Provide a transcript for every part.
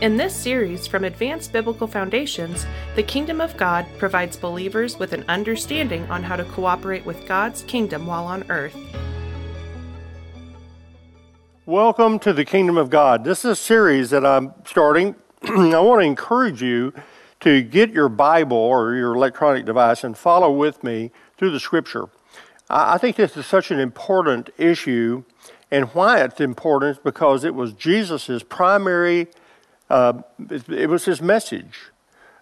In this series from Advanced Biblical Foundations, the Kingdom of God provides believers with an understanding on how to cooperate with God's kingdom while on earth. Welcome to the Kingdom of God. This is a series that I'm starting. I want to encourage you to get your Bible or your electronic device and follow with me through the scripture. I think this is such an important issue, and why it's important is because it was Jesus' primary, uh, it, was his message.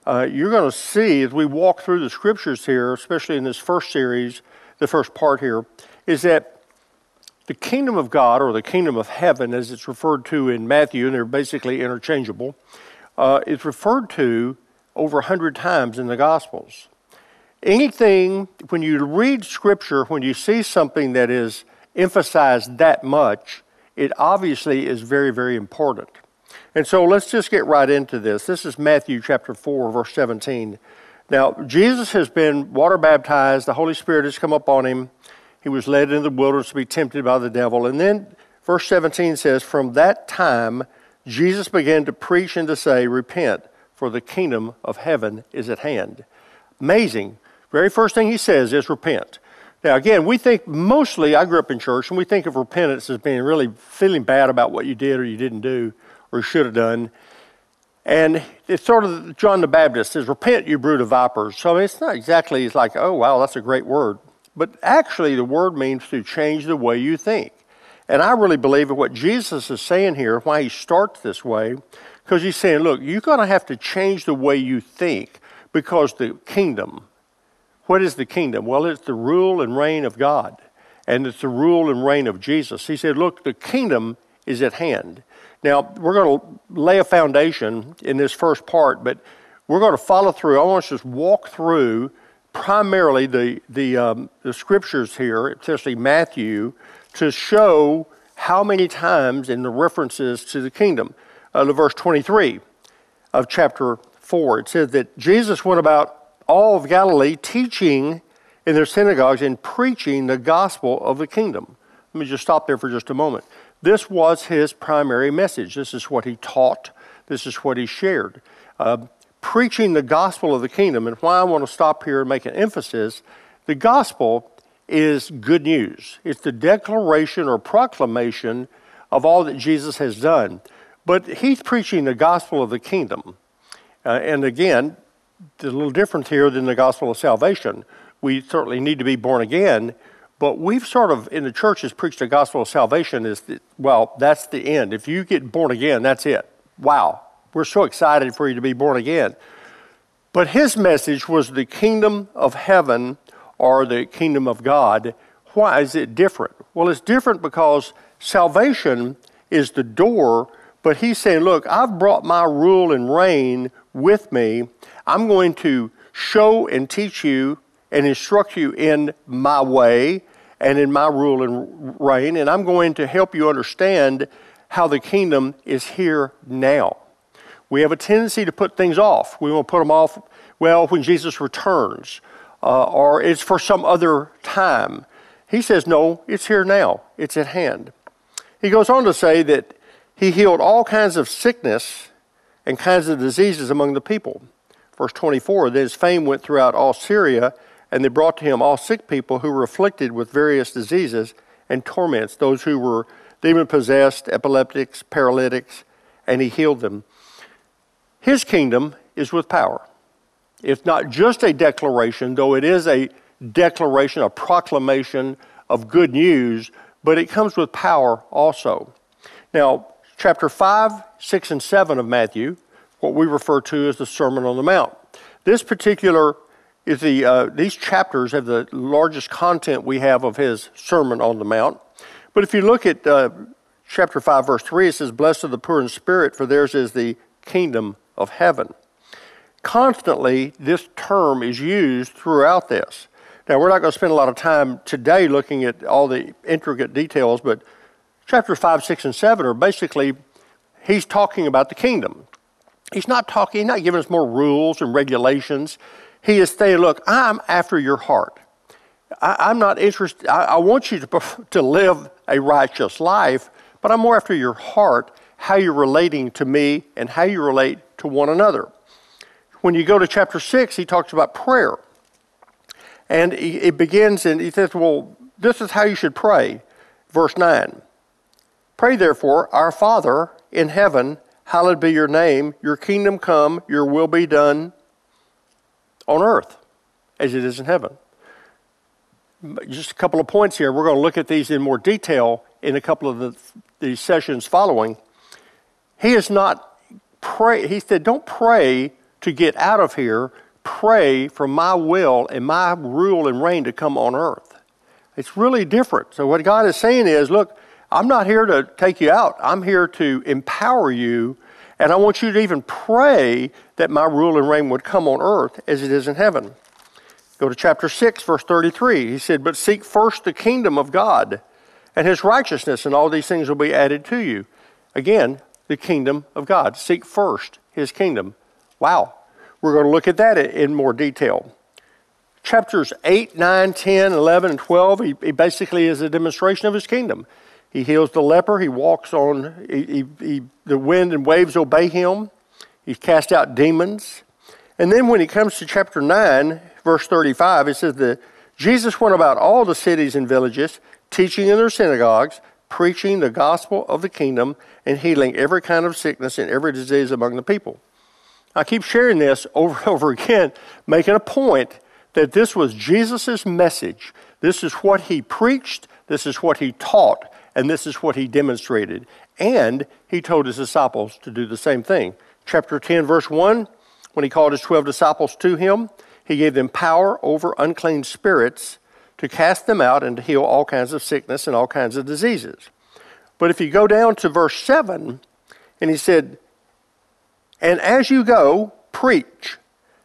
Uh, you're going to see as we walk through the scriptures here, especially in this first series, the first part here, is that the kingdom of God or the kingdom of heaven, as it's referred to in Matthew, and they're basically interchangeable, uh, is referred to over a hundred times in the Gospels. Anything, when you read Scripture, when you see something that is emphasized that much, it obviously is very, very important. And so let's just get right into this. This is Matthew chapter 4, verse 17. Now, Jesus has been water baptized, the Holy Spirit has come upon him. He was led into the wilderness to be tempted by the devil. And then verse 17 says, From that time, Jesus began to preach and to say, Repent, for the kingdom of heaven is at hand. Amazing. Very first thing he says is repent. Now, again, we think mostly, I grew up in church, and we think of repentance as being really feeling bad about what you did or you didn't do or should have done. And it's sort of John the Baptist says, Repent, you brood of vipers. So it's not exactly, it's like, oh, wow, that's a great word. But actually, the word means to change the way you think. And I really believe that what Jesus is saying here, why he starts this way, because he's saying, look, you're going to have to change the way you think because the kingdom, what is the kingdom? Well, it's the rule and reign of God, and it's the rule and reign of Jesus. He said, Look, the kingdom is at hand. Now, we're going to lay a foundation in this first part, but we're going to follow through. I want to just walk through primarily the, the, um, the scriptures here, especially Matthew, to show how many times in the references to the kingdom. Uh, the verse 23 of chapter 4, it says that Jesus went about all of Galilee, teaching in their synagogues and preaching the gospel of the kingdom. Let me just stop there for just a moment. This was his primary message. This is what he taught. This is what he shared. Uh, preaching the gospel of the kingdom. And why I want to stop here and make an emphasis the gospel is good news, it's the declaration or proclamation of all that Jesus has done. But he's preaching the gospel of the kingdom. Uh, and again, there's a little different here than the gospel of salvation. We certainly need to be born again, but we've sort of, in the church, has preached the gospel of salvation is, that, well, that's the end. If you get born again, that's it. Wow. We're so excited for you to be born again. But his message was the kingdom of heaven or the kingdom of God. Why is it different? Well, it's different because salvation is the door, but he's saying, Look, I've brought my rule and reign with me. I'm going to show and teach you and instruct you in my way and in my rule and reign, and I'm going to help you understand how the kingdom is here now. We have a tendency to put things off. We want to put them off, well, when Jesus returns, uh, or it's for some other time. He says, no, it's here now, it's at hand. He goes on to say that he healed all kinds of sickness and kinds of diseases among the people. Verse 24, that his fame went throughout all Syria, and they brought to him all sick people who were afflicted with various diseases and torments, those who were demon possessed, epileptics, paralytics, and he healed them. His kingdom is with power. It's not just a declaration, though it is a declaration, a proclamation of good news, but it comes with power also. Now, chapter 5, 6, and 7 of Matthew, what we refer to as the Sermon on the Mount. This particular is the, uh, these chapters have the largest content we have of his Sermon on the Mount. But if you look at uh, chapter 5, verse 3, it says, Blessed are the poor in spirit, for theirs is the kingdom of heaven. Constantly, this term is used throughout this. Now, we're not going to spend a lot of time today looking at all the intricate details, but chapter 5, 6, and 7 are basically, he's talking about the kingdom. He's not talking, he's not giving us more rules and regulations. He is saying, Look, I'm after your heart. I, am not interested, I, I want you to, to live a righteous life, but I'm more after your heart how you're relating to me and how you relate to one another. When you go to chapter 6, he talks about prayer. And it begins and he says, Well, this is how you should pray. Verse 9 Pray therefore, Our Father in heaven, hallowed be your name, your kingdom come, your will be done on earth as it is in heaven. Just a couple of points here. We're going to look at these in more detail in a couple of the, these sessions following. He is not pray. He said, "Don't pray to get out of here. Pray for my will and my rule and reign to come on earth." It's really different. So what God is saying is, look, I'm not here to take you out. I'm here to empower you, and I want you to even pray that my rule and reign would come on earth as it is in heaven. Go to chapter 6, verse 33. He said, But seek first the kingdom of God and his righteousness, and all these things will be added to you. Again, the kingdom of God. Seek first his kingdom. Wow. We're going to look at that in more detail. Chapters 8, 9, 10, 11, and 12, he, he basically is a demonstration of his kingdom. He heals the leper. He walks on, he, he, the wind and waves obey him. He cast out demons. And then when he comes to chapter 9, verse 35, it says that Jesus went about all the cities and villages, teaching in their synagogues, preaching the gospel of the kingdom, and healing every kind of sickness and every disease among the people. I keep sharing this over and over again, making a point that this was Jesus' message. This is what he preached, this is what he taught, and this is what he demonstrated. And he told his disciples to do the same thing. Chapter 10, verse 1 when he called his 12 disciples to him, he gave them power over unclean spirits to cast them out and to heal all kinds of sickness and all kinds of diseases. But if you go down to verse 7, and he said, And as you go, preach,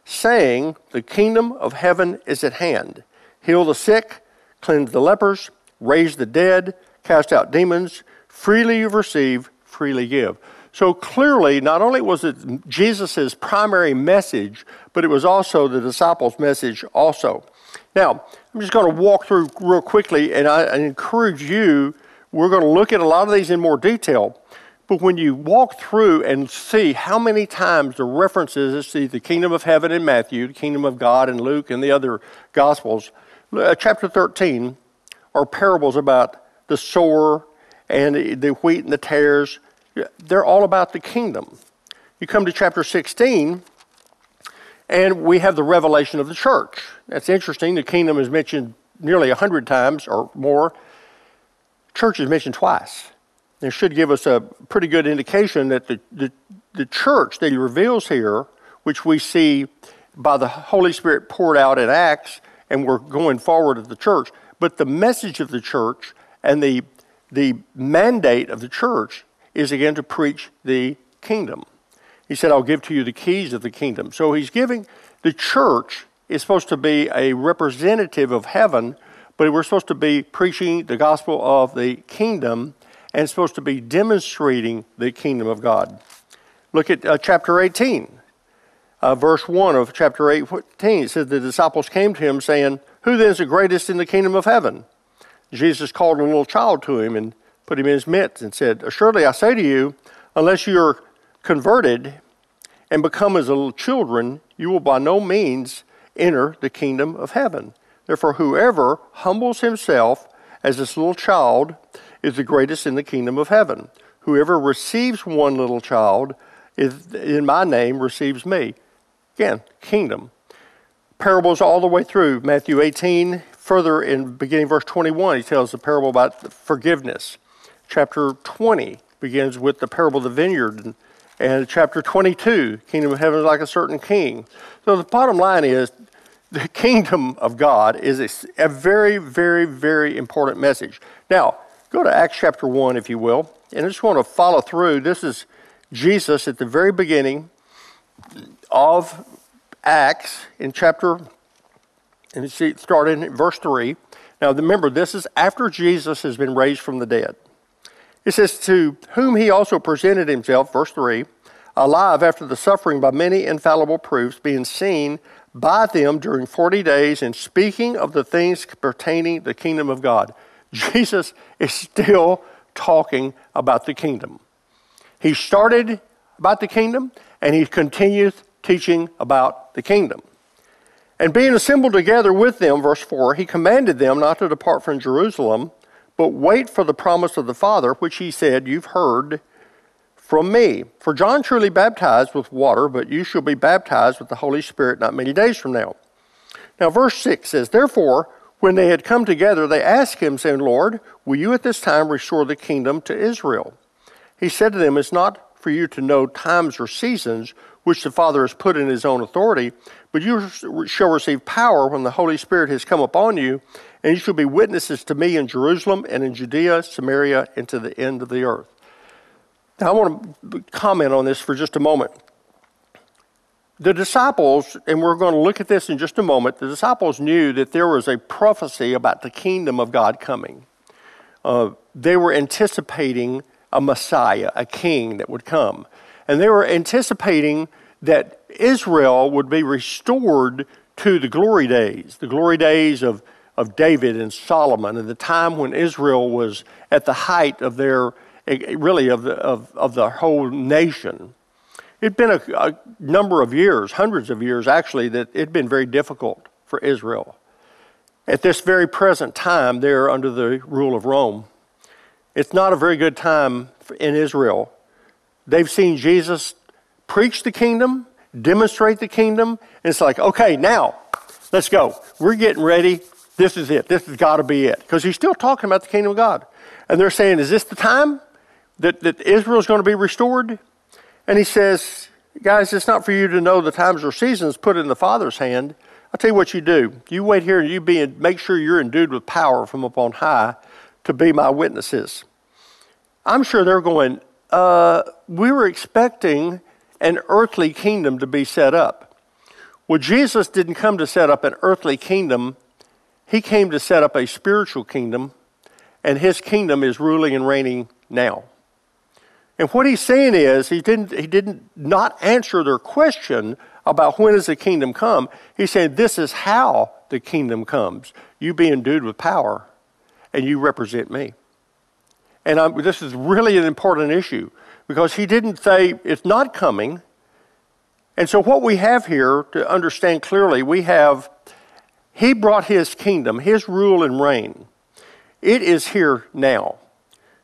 saying, The kingdom of heaven is at hand. Heal the sick, cleanse the lepers, raise the dead, cast out demons. Freely you receive, freely give. So clearly, not only was it Jesus' primary message, but it was also the disciples' message also. Now, I'm just going to walk through real quickly, and I, encourage you, we're going to look at a lot of these in more detail. But when you walk through and see how many times the references to the kingdom of heaven in Matthew, the kingdom of God in Luke, and the other gospels, uh, chapter 13 are parables about the sower and the wheat and the tares. They're all about the kingdom. You come to chapter 16, and we have the revelation of the church. That's interesting. The kingdom is mentioned nearly 100 times or more. Church is mentioned twice. It should give us a pretty good indication that the, the, the church that he reveals here, which we see by the Holy Spirit poured out in Acts, and we're going forward of the church, but the message of the church and the, the mandate of the church is again to preach the kingdom. He said, I'll give to you the keys of the kingdom. So he's giving the church is supposed to be a representative of heaven, but we're supposed to be preaching the gospel of the kingdom and supposed to be demonstrating the kingdom of God. Look at uh, chapter 18, uh, verse 1 of chapter 18. It says, The disciples came to him saying, Who then is the greatest in the kingdom of heaven? Jesus called a little child to him and put him in his midst and said, Assuredly I say to you, unless you are converted and become as little children, you will by no means enter the kingdom of heaven. Therefore, whoever humbles himself as this little child is the greatest in the kingdom of heaven. Whoever receives one little child in my name receives me. Again, kingdom. Parables all the way through Matthew 18, further in beginning verse 21, he tells the parable about forgiveness. Chapter 20 begins with the parable of the vineyard. And, chapter 22, kingdom of heaven is like a certain king. So the bottom line is the kingdom of God is a, a very, very, very important message. Now, go to Acts chapter 1, if you will, and I just want to follow through. This is Jesus at the very beginning of Acts in chapter, and see, starting in verse 3. Now, remember, this is after Jesus has been raised from the dead. It says, To whom he also presented himself, verse 3, alive after the suffering by many infallible proofs, being seen by them during 40 days, and speaking of the things pertaining the kingdom of God. Jesus is still talking about the kingdom. He started about the kingdom and he continues teaching about the kingdom. And being assembled together with them, verse 4, he commanded them not to depart from Jerusalem, but wait for the promise of the Father, which he said, You've heard from me. For John truly baptized with water, but you shall be baptized with the Holy Spirit not many days from now. Now, verse 6 says, Therefore, when they had come together, they asked him, saying, Lord, will you at this time restore the kingdom to Israel? He said to them, It's not for you to know times or seasons which the Father has put in his own authority, but you shall receive power when the Holy Spirit has come upon you, and you shall be witnesses to me in Jerusalem and in Judea, Samaria, and to the end of the earth. Now, I want to comment on this for just a moment. The disciples, and we're going to look at this in just a moment, the disciples knew that there was a prophecy about the kingdom of God coming. Uh, they were anticipating a Messiah, a king that would come. And they were anticipating that Israel would be restored to the glory days, the glory days of, of David and Solomon, and the time when Israel was at the height of their, really, of the, of, of the whole nation. It'd been a, a number of years, hundreds of years actually, that it'd been very difficult for Israel. At this very present time, they're under the rule of Rome. It's not a very good time in Israel They've seen Jesus preach the kingdom, demonstrate the kingdom, and it's like, okay, now, let's go. We're getting ready. This is it. This has got to be it. Because he's still talking about the kingdom of God. And they're saying, is this the time that, that Israel is going to be restored? And he says, guys, it's not for you to know the times or seasons put in the Father's hand. I'll tell you what you do. You wait here and you be in, make sure you're endued with power from up on high to be my witnesses. I'm sure they're going, uh, we were expecting an earthly kingdom to be set up. Well, Jesus didn't come to set up an earthly kingdom, he came to set up a spiritual kingdom, and his kingdom is ruling and reigning now. And what he's saying is he didn't he didn't not answer their question about when does the kingdom come. He's saying this is how the kingdom comes. You be endued with power and you represent me. And I'm, this is really an important issue because he didn't say it's not coming. And so, what we have here to understand clearly, we have he brought his kingdom, his rule and reign. It is here now,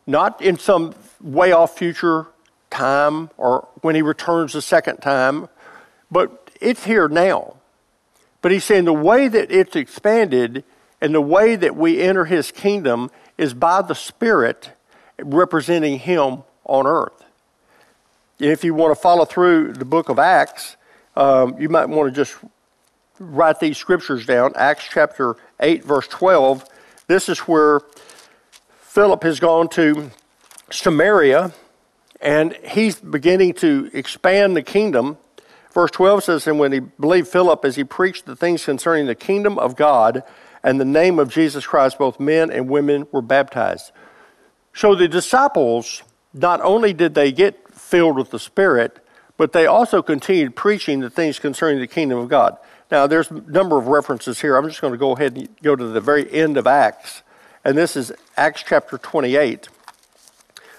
not in some way off future time or when he returns the second time, but it's here now. But he's saying the way that it's expanded and the way that we enter his kingdom is by the Spirit representing him on earth. If you want to follow through the book of Acts, um, you might want to just write these scriptures down. Acts chapter 8, verse 12. This is where Philip has gone to Samaria and he's beginning to expand the kingdom. Verse 12 says, And when he believed Philip as he preached the things concerning the kingdom of God and the name of Jesus Christ, both men and women were baptized. So the disciples, not only did they get filled with the Spirit, but they also continued preaching the things concerning the kingdom of God. Now, there's a number of references here. I'm just going to go ahead and go to the very end of Acts, and this is Acts chapter 28.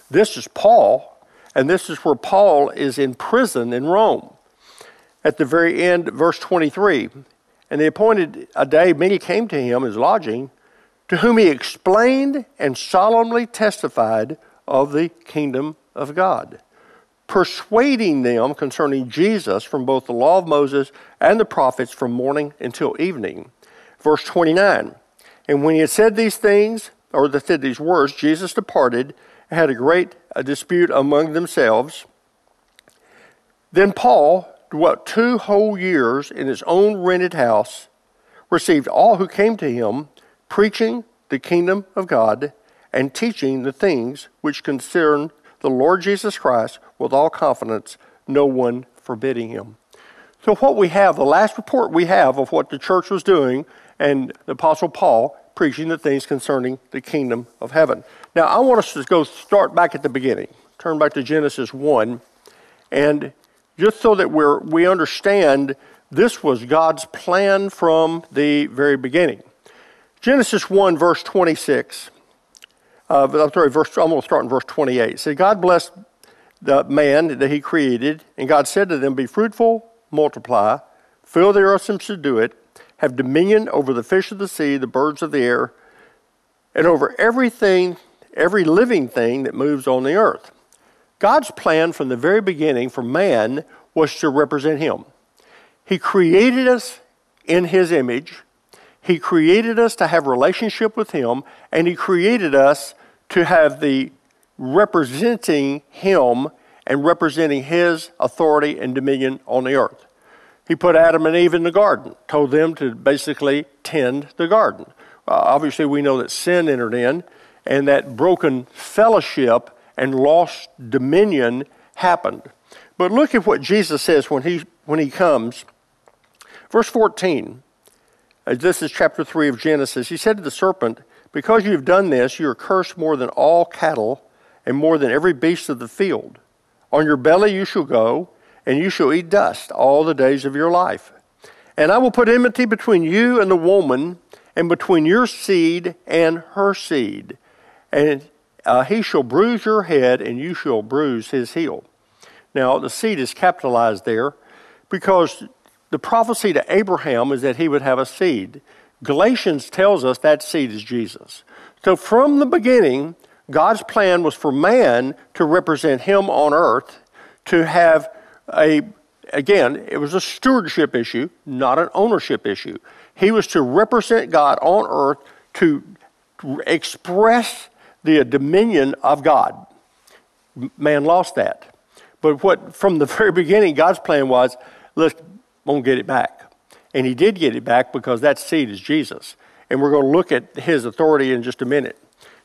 This is Paul, and this is where Paul is in prison in Rome. At the very end, verse 23, and they appointed a day many came to him his lodging to whom he explained and solemnly testified of the kingdom of God, persuading them concerning Jesus from both the law of Moses and the prophets from morning until evening. Verse 29 And when he had said these things, or said these words, Jesus departed and had a great a dispute among themselves. Then Paul dwelt two whole years in his own rented house, received all who came to him preaching the kingdom of God and teaching the things which concern the Lord Jesus Christ with all confidence, no one forbidding him. So, what we have, the last report we have of what the church was doing, and the Apostle Paul preaching the things concerning the kingdom of heaven. Now, I want us to go start back at the beginning, turn back to Genesis 1, and just so that we're, we understand this was God's plan from the very beginning. Genesis 1, verse 26. Uh, I'm sorry, verse, I'm going to start in verse 28. It God blessed the man that he created. And God said to them, Be fruitful, multiply, fill the earth and subdue it, have dominion over the fish of the sea, the birds of the air, and over everything, every living thing that moves on the earth. God's plan from the very beginning for man was to represent him. He created us in his image. He created us to have relationship with him and he created us to have the representing him and representing his authority and dominion on the earth. He put Adam and Eve in the garden, told them to basically tend the garden. Uh, obviously, we know that sin entered in, and that broken fellowship and lost dominion happened. But look at what Jesus says when he, when he comes. Verse 14, uh, this is chapter 3 of Genesis. He said to the serpent, Because you have done this, you are cursed more than all cattle and more than every beast of the field. On your belly you shall go, and you shall eat dust all the days of your life. And I will put enmity between you and the woman, and between your seed and her seed. And uh, he shall bruise your head, and you shall bruise his heel. Now, the seed is capitalized there because the prophecy to Abraham is that he would have a seed. Galatians tells us that seed is Jesus. So, from the beginning, God's plan was for man to represent him on earth, to have a, again, it was a stewardship issue, not an ownership issue. He was to represent God on earth to express the dominion of God. Man lost that. But what from the very beginning, God's plan was, let's won't get it back. And he did get it back because that seed is Jesus. And we're going to look at his authority in just a minute.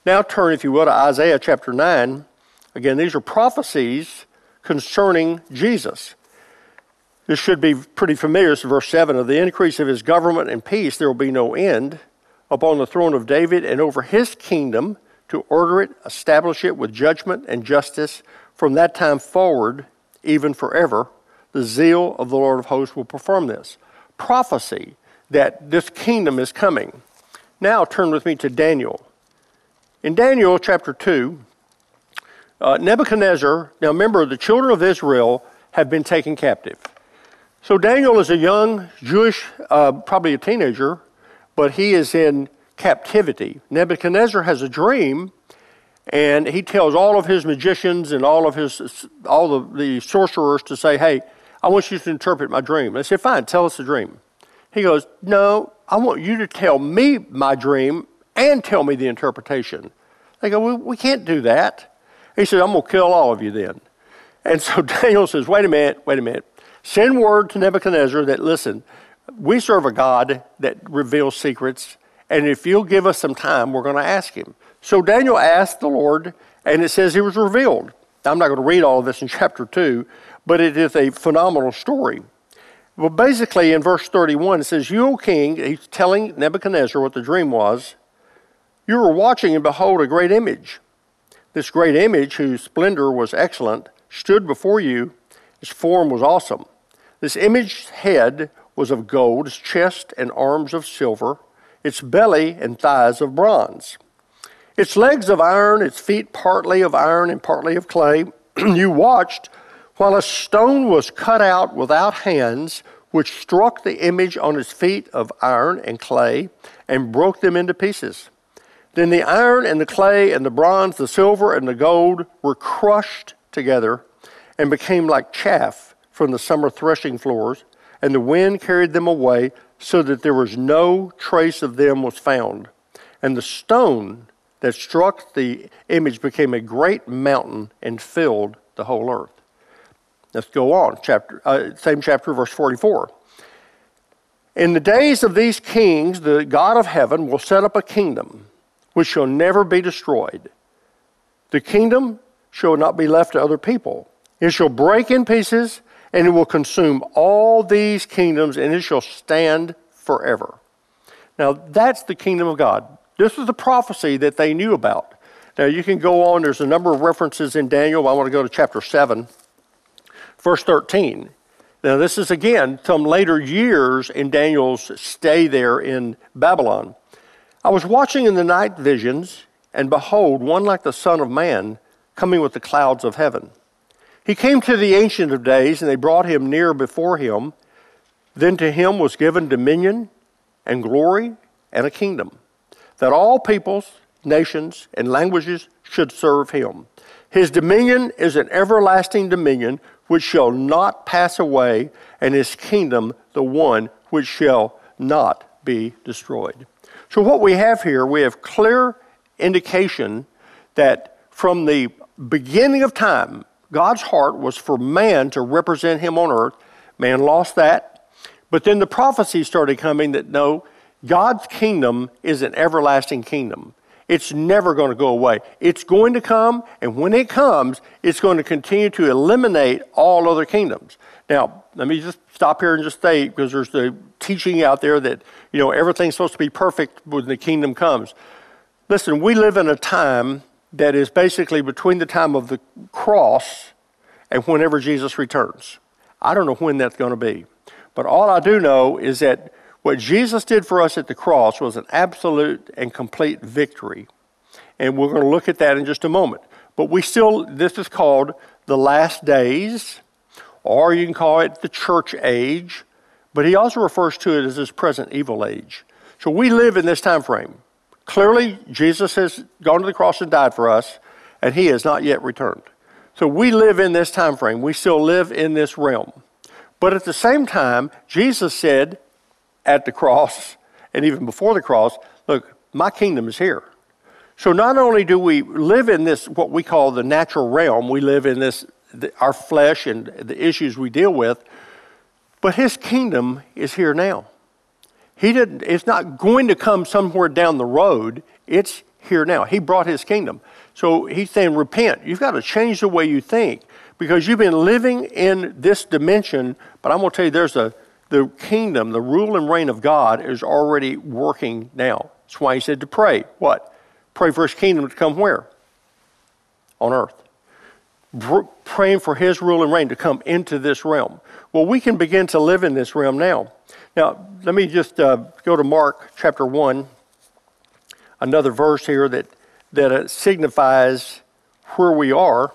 Now turn, if you will, to Isaiah chapter 9. Again, these are prophecies concerning Jesus. This should be pretty familiar. It's verse 7 Of the increase of his government and peace, there will be no end upon the throne of David and over his kingdom to order it, establish it with judgment and justice from that time forward, even forever. The zeal of the Lord of hosts will perform this. Prophecy that this kingdom is coming. Now turn with me to Daniel in Daniel chapter 2, uh, Nebuchadnezzar, now remember, the children of Israel have been taken captive. So Daniel is a young Jewish, uh, probably a teenager, but he is in captivity. Nebuchadnezzar has a dream, and he tells all of his magicians and all of his all the, the sorcerers to say, "Hey, I want you to interpret my dream." They say, "Fine, tell us the dream." He goes, "No, I want you to tell me my dream and tell me the interpretation." They go, well, we can't do that. He said, I'm going to kill all of you then. And so Daniel says, wait a minute, wait a minute. Send word to Nebuchadnezzar that, listen, we serve a God that reveals secrets, and if you'll give us some time, we're going to ask him. So Daniel asked the Lord, and it says he was revealed. I'm not going to read all of this in chapter 2, but it is a phenomenal story. Well, basically, in verse 31, it says, You, O king, he's telling Nebuchadnezzar what the dream was. You were watching, and behold, a great image. This great image, whose splendor was excellent, stood before you. Its form was awesome. This image's head was of gold, its chest and arms of silver, its belly and thighs of bronze, its legs of iron, its feet partly of iron and partly of clay. you watched while a stone was cut out without hands, which struck the image on its feet of iron and clay and broke them into pieces. Then the iron and the clay and the bronze, the silver and the gold were crushed together and became like chaff from the summer threshing floors, and the wind carried them away so that there was no trace of them was found. And the stone that struck the image became a great mountain and filled the whole earth. Let's go on. Chapter, uh, same chapter, verse 44. In the days of these kings, the God of heaven will set up a kingdom which shall never be destroyed. The kingdom shall not be left to other people. It shall break in pieces, and it will consume all these kingdoms, and it shall stand forever. Now, that's the kingdom of God. This was the prophecy that they knew about. Now, you can go on, there's a number of references in Daniel. I want to go to chapter 7, verse 13. Now, this is again some later years in Daniel's stay there in Babylon. I was watching in the night visions, and behold, one like the Son of Man coming with the clouds of heaven. He came to the Ancient of Days, and they brought him near before him. Then to him was given dominion and glory and a kingdom, that all peoples, nations, and languages should serve him. His dominion is an everlasting dominion which shall not pass away, and his kingdom the one which shall not be destroyed. So, what we have here, we have clear indication that from the beginning of time, God's heart was for man to represent him on earth. Man lost that. But then the prophecy started coming that no, God's kingdom is an everlasting kingdom. It's never going to go away. It's going to come, and when it comes, it's going to continue to eliminate all other kingdoms. Now, let me just stop here and just say because there's the teaching out there that, you know, everything's supposed to be perfect when the kingdom comes. Listen, we live in a time that is basically between the time of the cross and whenever Jesus returns. I don't know when that's going to be. But all I do know is that what Jesus did for us at the cross was an absolute and complete victory. And we're going to look at that in just a moment. But we still, this is called the last days, or you can call it the church age. But he also refers to it as this present evil age. So we live in this time frame. Clearly, Jesus has gone to the cross and died for us, and he has not yet returned. So we live in this time frame. We still live in this realm. But at the same time, Jesus said at the cross, and even before the cross, look, my kingdom is here. So not only do we live in this, what we call the natural realm, we live in this, the, our flesh and the issues we deal with, but his kingdom is here now. He didn't, it's not going to come somewhere down the road. It's here now. He brought his kingdom. So he's saying, repent. You've got to change the way you think because you've been living in this dimension. But I'm going to tell you, there's a, the kingdom, the rule and reign of God is already working now. That's why he said to pray. What? Pray for his kingdom to come where? On earth. Praying for his rule and reign to come into this realm. Well, we can begin to live in this realm now. Now, let me just uh, go to Mark chapter 1, another verse here that, that uh, signifies where we are.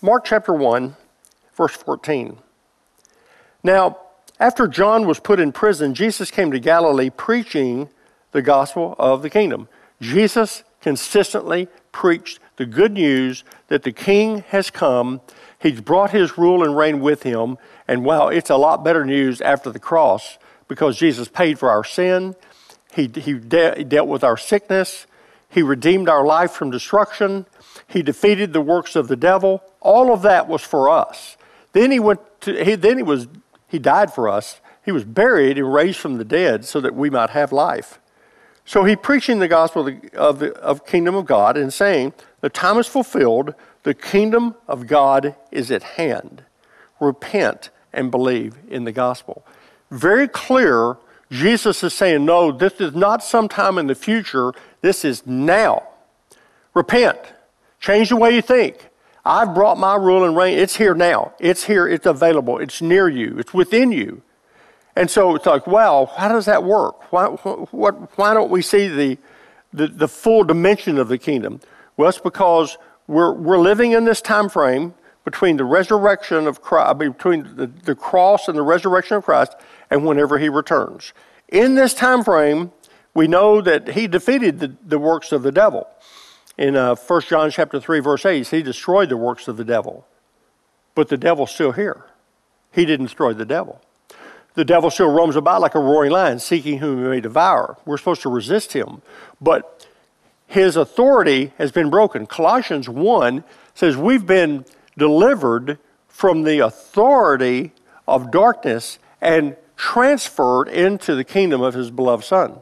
Mark chapter 1, verse 14. Now, after John was put in prison, Jesus came to Galilee preaching the gospel of the kingdom. Jesus consistently preached the good news that the king has come He's brought his rule and reign with him. And wow, it's a lot better news after the cross because Jesus paid for our sin. He, he, de- he dealt with our sickness. He redeemed our life from destruction. He defeated the works of the devil. All of that was for us. Then he went to, he, then he was, he died for us. He was buried and raised from the dead so that we might have life. So he preaching the gospel of the, of the of kingdom of God and saying, the time is fulfilled the kingdom of God is at hand. Repent and believe in the gospel. Very clear, Jesus is saying, no, this is not sometime in the future, this is now. Repent. Change the way you think. I've brought my rule and reign. It's here now. It's here. It's available. It's near you. It's within you. And so it's like, wow, how does that work? Why, what, why don't we see the, the, the full dimension of the kingdom? Well, it's because we're, we're living in this time frame between the resurrection of Christ, between the, the cross and the resurrection of Christ, and whenever he returns. In this time frame, we know that he defeated the, the works of the devil. In uh, 1 John chapter 3, verse 8, he destroyed the works of the devil. But the devil's still here. He didn't destroy the devil. The devil still roams about like a roaring lion, seeking whom he may devour. We're supposed to resist him. But his authority has been broken. Colossians 1 says we've been delivered from the authority of darkness and transferred into the kingdom of his beloved Son.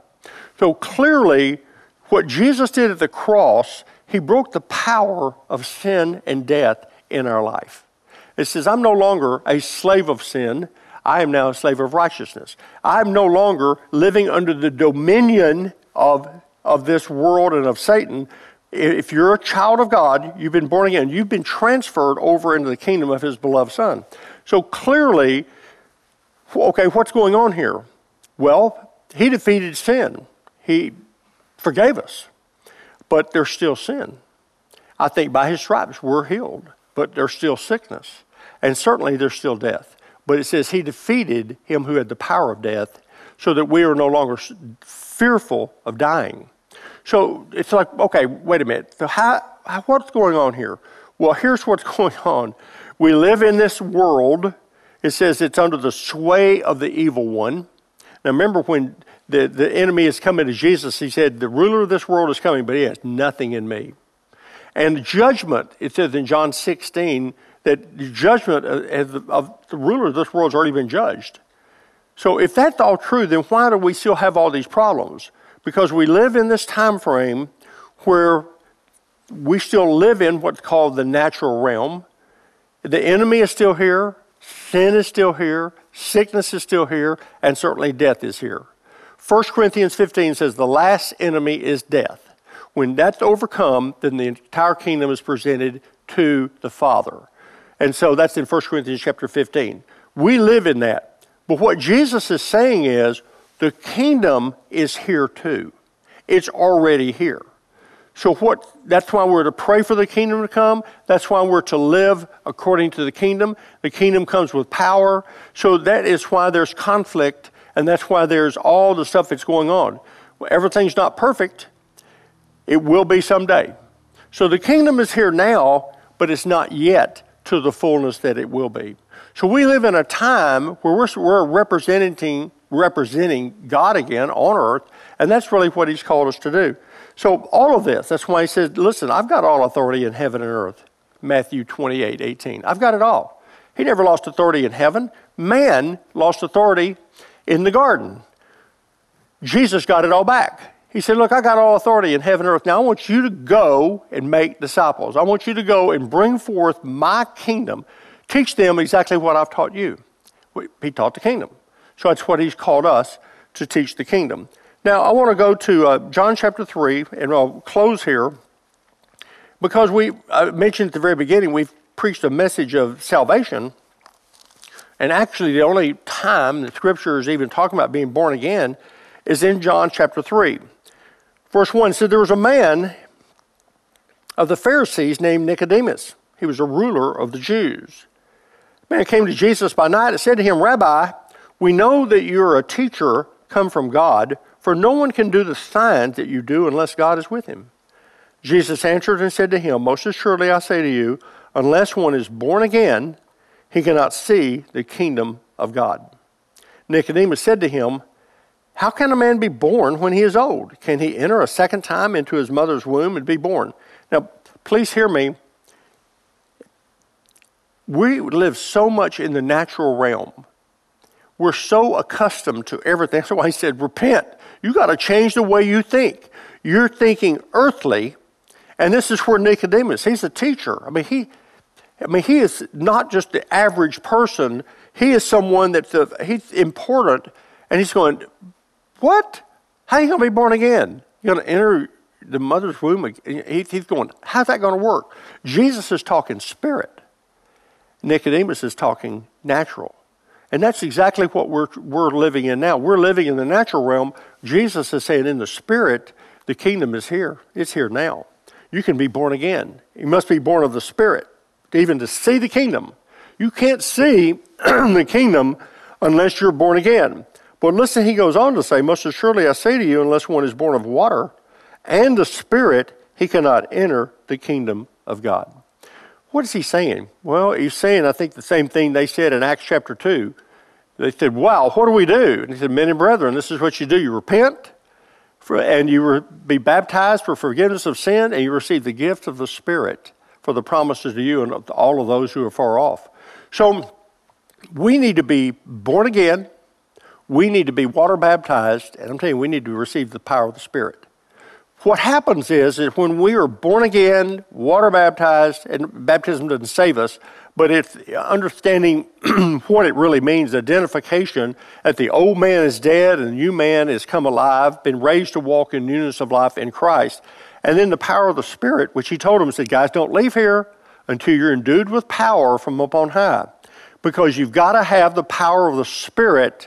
So clearly, what Jesus did at the cross, he broke the power of sin and death in our life. It says, I'm no longer a slave of sin. I am now a slave of righteousness. I'm no longer living under the dominion of of this world and of Satan, if you're a child of God, you've been born again, you've been transferred over into the kingdom of his beloved Son. So clearly, okay, what's going on here? Well, he defeated sin, he forgave us, but there's still sin. I think by his stripes we're healed, but there's still sickness. And certainly there's still death. But it says he defeated him who had the power of death so that we are no longer fearful of dying. So it's like, okay, wait a minute. So how, what's going on here? Well, here's what's going on. We live in this world. It says it's under the sway of the evil one. Now, remember when the, the enemy is coming to Jesus, he said, The ruler of this world is coming, but he has nothing in me. And judgment, it says in John 16, that the judgment of the ruler of this world has already been judged. So if that's all true, then why do we still have all these problems? Because we live in this time frame where we still live in what's called the natural realm. The enemy is still here, sin is still here, sickness is still here, and certainly death is here. 1 Corinthians 15 says the last enemy is death. When that's overcome, then the entire kingdom is presented to the Father. And so that's in 1 Corinthians chapter 15. We live in that. But what Jesus is saying is the kingdom is here too. It's already here. So what that's why we're to pray for the kingdom to come. That's why we're to live according to the kingdom. The kingdom comes with power. So that is why there's conflict and that's why there's all the stuff that's going on. Everything's not perfect. It will be someday. So the kingdom is here now, but it's not yet to the fullness that it will be. So we live in a time where we're, we're representing, representing God again on earth, and that's really what He's called us to do. So all of this, that's why He says, listen, I've got all authority in heaven and earth. Matthew 28, 18. I've got it all. He never lost authority in heaven. Man lost authority in the garden. Jesus got it all back. He said, Look, I got all authority in heaven and earth. Now I want you to go and make disciples. I want you to go and bring forth my kingdom. Teach them exactly what I've taught you. He taught the kingdom. So that's what he's called us to teach the kingdom. Now I want to go to uh, John chapter 3, and I'll close here because we I mentioned at the very beginning we've preached a message of salvation. And actually, the only time that Scripture is even talking about being born again is in John chapter 3. Verse 1 said, There was a man of the Pharisees named Nicodemus. He was a ruler of the Jews. The man came to Jesus by night and said to him, Rabbi, we know that you're a teacher come from God, for no one can do the signs that you do unless God is with him. Jesus answered and said to him, Most assuredly I say to you, unless one is born again, he cannot see the kingdom of God. Nicodemus said to him, how can a man be born when he is old? Can he enter a second time into his mother's womb and be born? Now, please hear me. We live so much in the natural realm. We're so accustomed to everything. That's why he said, repent. You got to change the way you think. You're thinking earthly, and this is where Nicodemus, he's a teacher. I mean, he, I mean, he is not just the average person. He is someone that's a, he's important, and he's going, what? How are you going to be born again? You're going to enter the mother's womb. He's going, how's that going to work? Jesus is talking spirit. Nicodemus is talking natural. And that's exactly what we're, we're living in now. We're living in the natural realm. Jesus is saying in the spirit, the kingdom is here. It's here now. You can be born again. You must be born of the spirit, even to see the kingdom. You can't see the kingdom unless you're born again. But listen, he goes on to say, Most assuredly I say to you, unless one is born of water and the Spirit, he cannot enter the kingdom of God. What is he saying? Well, he's saying, I think, the same thing they said in Acts chapter 2. They said, Wow, what do we do? And he said, Men and brethren, this is what you do. You repent, for, and you re- be baptized for forgiveness of sin, and you receive the gift of the Spirit for the promises to you and to all of those who are far off. So we need to be born again we need to be water baptized, and I'm telling you, we need to receive the power of the Spirit. What happens is, is when we are born again, water baptized, and baptism doesn't save us, but it's understanding what it really means, identification that the old man is dead and the new man has come alive, been raised to walk in newness of life in Christ. And then the power of the Spirit, which he told them, said, guys, don't leave here until you're endued with power from up on high. Because you've got to have the power of the Spirit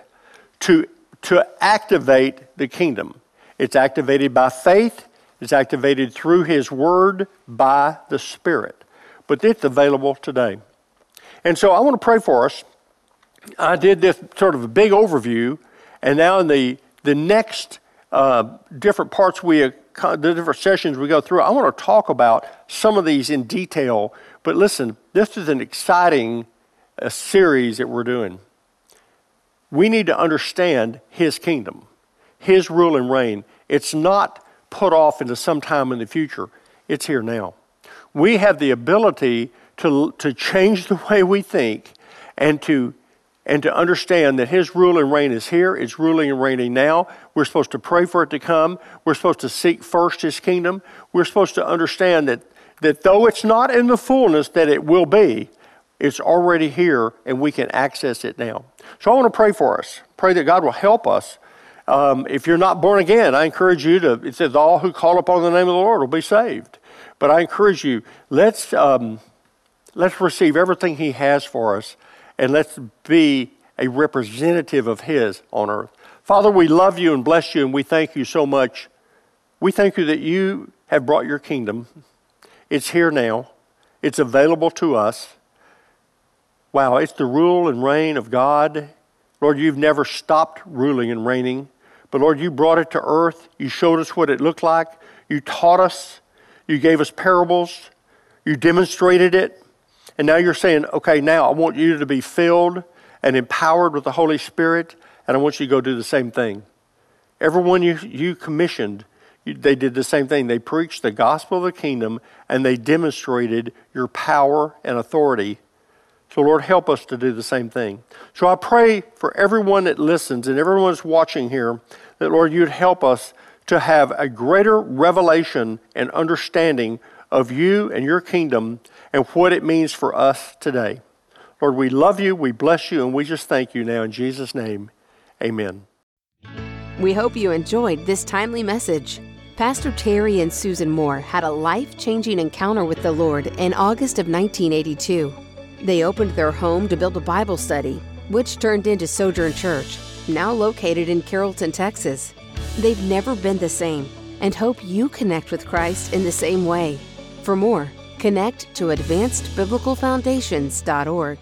to, to activate the kingdom. It's activated by faith, It's activated through His Word by the Spirit. But it's available today. And so I want to pray for us. I did this sort of a big overview, and now in the, the next uh, different parts we, the different sessions we go through, I want to talk about some of these in detail. But listen, this is an exciting uh, series that we're doing. We need to understand His kingdom, His rule and reign. It's not put off into some time in the future, it's here now. We have the ability to, to change the way we think and to and to understand that His rule and reign is here, it's ruling and reigning now. We're supposed to pray for it to come. We're supposed to seek first His kingdom. We're supposed to understand that, that though it's not in the fullness that it will be, it's already here and we can access it now. So I want to pray for us. Pray that God will help us. Um, if you're not born again, I encourage you to, it says, all who call upon the name of the Lord will be saved. But I encourage you, let's, um, let's receive everything He has for us and let's be a representative of His on earth. Father, we love you and bless you, and we thank you so much. We thank you that you have brought your kingdom. It's here now, it's available to us. Wow, it's the rule and reign of God. Lord, you've never stopped ruling and reigning. But Lord, you brought it to earth. You showed us what it looked like. You taught us. You gave us parables. You demonstrated it. And now you're saying, okay, now I want you to be filled and empowered with the Holy Spirit, and I want you to go do the same thing. Everyone you, you commissioned, you, they did the same thing. They preached the gospel of the kingdom and they demonstrated your power and authority. So, Lord, help us to do the same thing. So, I pray for everyone that listens and everyone that's watching here that, Lord, you'd help us to have a greater revelation and understanding of you and your kingdom and what it means for us today. Lord, we love you, we bless you, and we just thank you now in Jesus' name. Amen. We hope you enjoyed this timely message. Pastor Terry and Susan Moore had a life changing encounter with the Lord in August of 1982. They opened their home to build a Bible study, which turned into Sojourn Church, now located in Carrollton, Texas. They've never been the same and hope you connect with Christ in the same way. For more, Connect to AdvancedBiblicalFoundations.org.